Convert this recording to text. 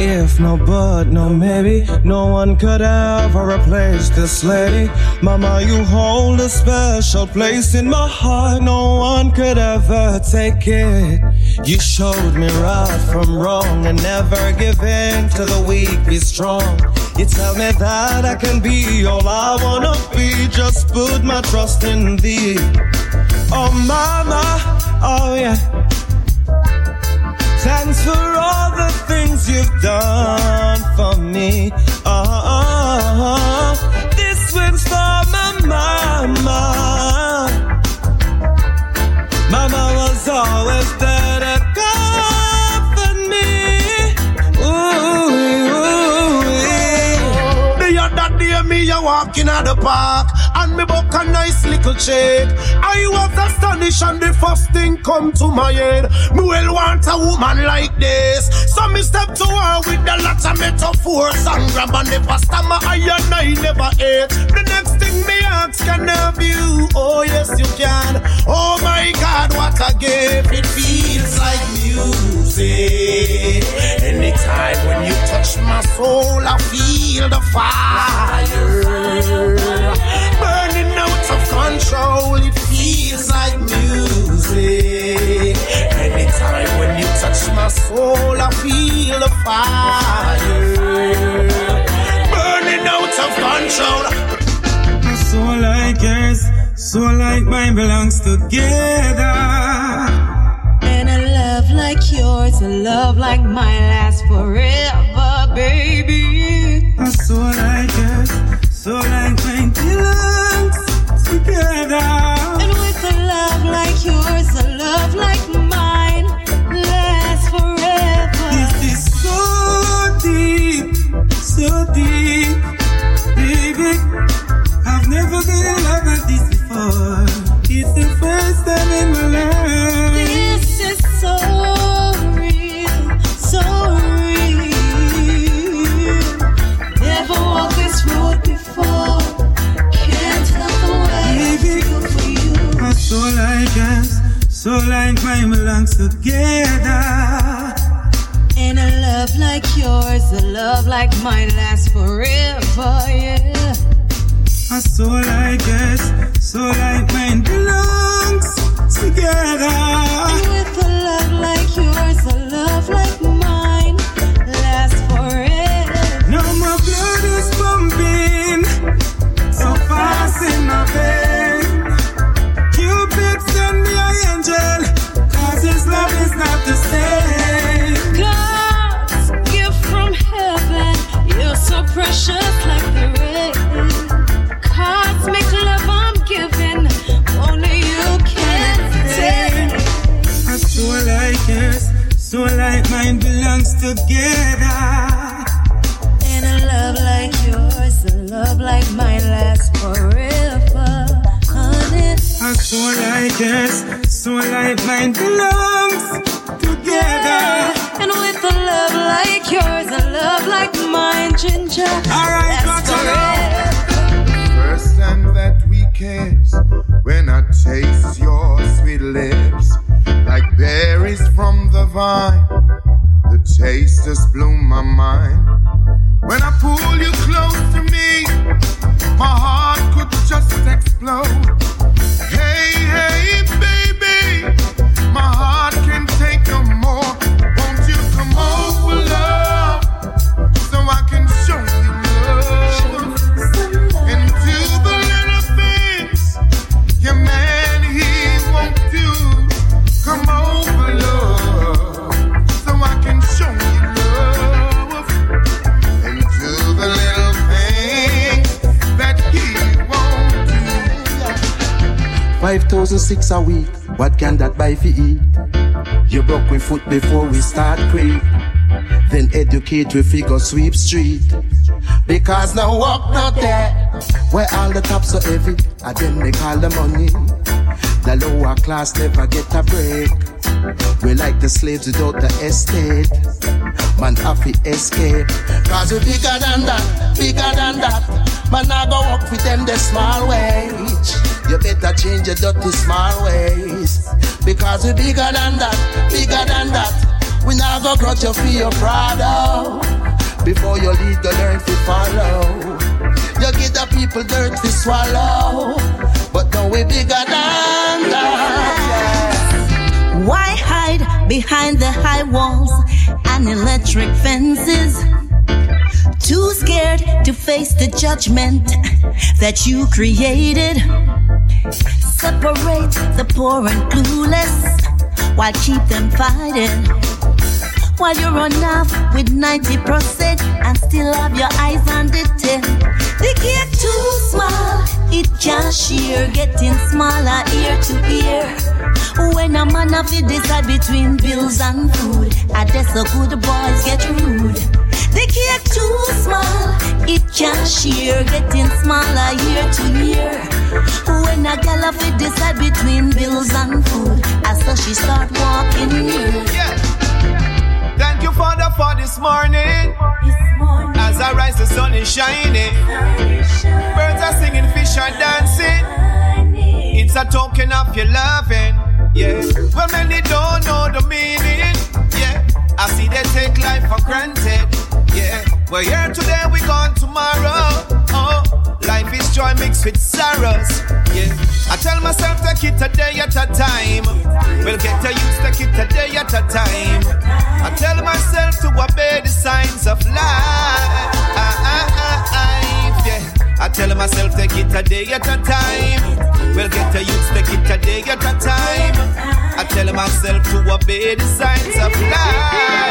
if, no but, no maybe. No one could ever replace this lady. Mama, you hold a special place in my heart. No one could ever take it. You showed me right from wrong and never give in to the weak, be strong. You tell me that I can be all I wanna be. Just put my trust in thee. Oh, mama, oh yeah. Done for me. Oh, this one's for my mama. Mama was always there walking at the park and me book a nice little check. I was astonished and the first thing come to my head. Me well want a woman like this. So me step to her with a lot of metaphors and grab and never stammer I and I never ate. The next thing me ask can have you? Oh yes you can. Oh my God what a gift. It feels like music. Anytime when you touch my soul I feel the fire the fire burning out of control. So like yours, so like mine belongs together. And a love like yours, a love like mine lasts forever, baby. A soul like yours, so like lasts forever, yeah. A soul like us, so like mine belongs together. And a love like yours, a love like mine lasts forever, honey. A soul like yours, so like mine belongs together. And with a love like yours, a love like mine, ginger. Alright, lasts got you forever. First time that we kiss, when I taste your sweet lips, like berries from the vine, the taste just blew my mind. 5,006 a week, what can that buy for eat? You broke we foot before we start creep. Then educate we figure sweep street. Because now walk not there, where all the tops so heavy, I then they call the money. The lower class never get a break. We like the slaves without the estate. Man, happy escape. Cause we bigger than that, bigger than that. Man, I go up with them the small wage. Change your dirty small ways. Because we bigger than that, bigger than that. a grudge you feel your proud oh. Before you lead, you learn to follow. You get the people dirt to swallow. But now we bigger than that. Why hide behind the high walls and electric fences? Too scared to face the judgment that you created. Separate the poor and clueless while keep them fighting while you run off with 90% and still have your eyes on the 10. The cake too small, it can't share, getting smaller ear to ear. When a man have to decide between bills and food, I guess the good boys get rude. The cake too small, it can't share, getting smaller year to year. A gal have to decide between bills and food, I saw she start walking near. Yeah. Thank you, Father, for this morning. As I rise, the sun is shining. Birds are singing, fish are dancing. It's a token of your loving. Yeah. Well, many don't know the meaning. Yeah. I see they take life for granted. Yeah. We're here today, we're gone tomorrow. Oh. Life is joy mixed with sorrows. Yeah. I tell myself take it a day at a time. We'll get to use take it a day at a time. I tell myself to obey the signs of life. Yeah. I tell myself take it a day at a time. We'll get to use take it a day at a time. I tell myself to obey the signs of life.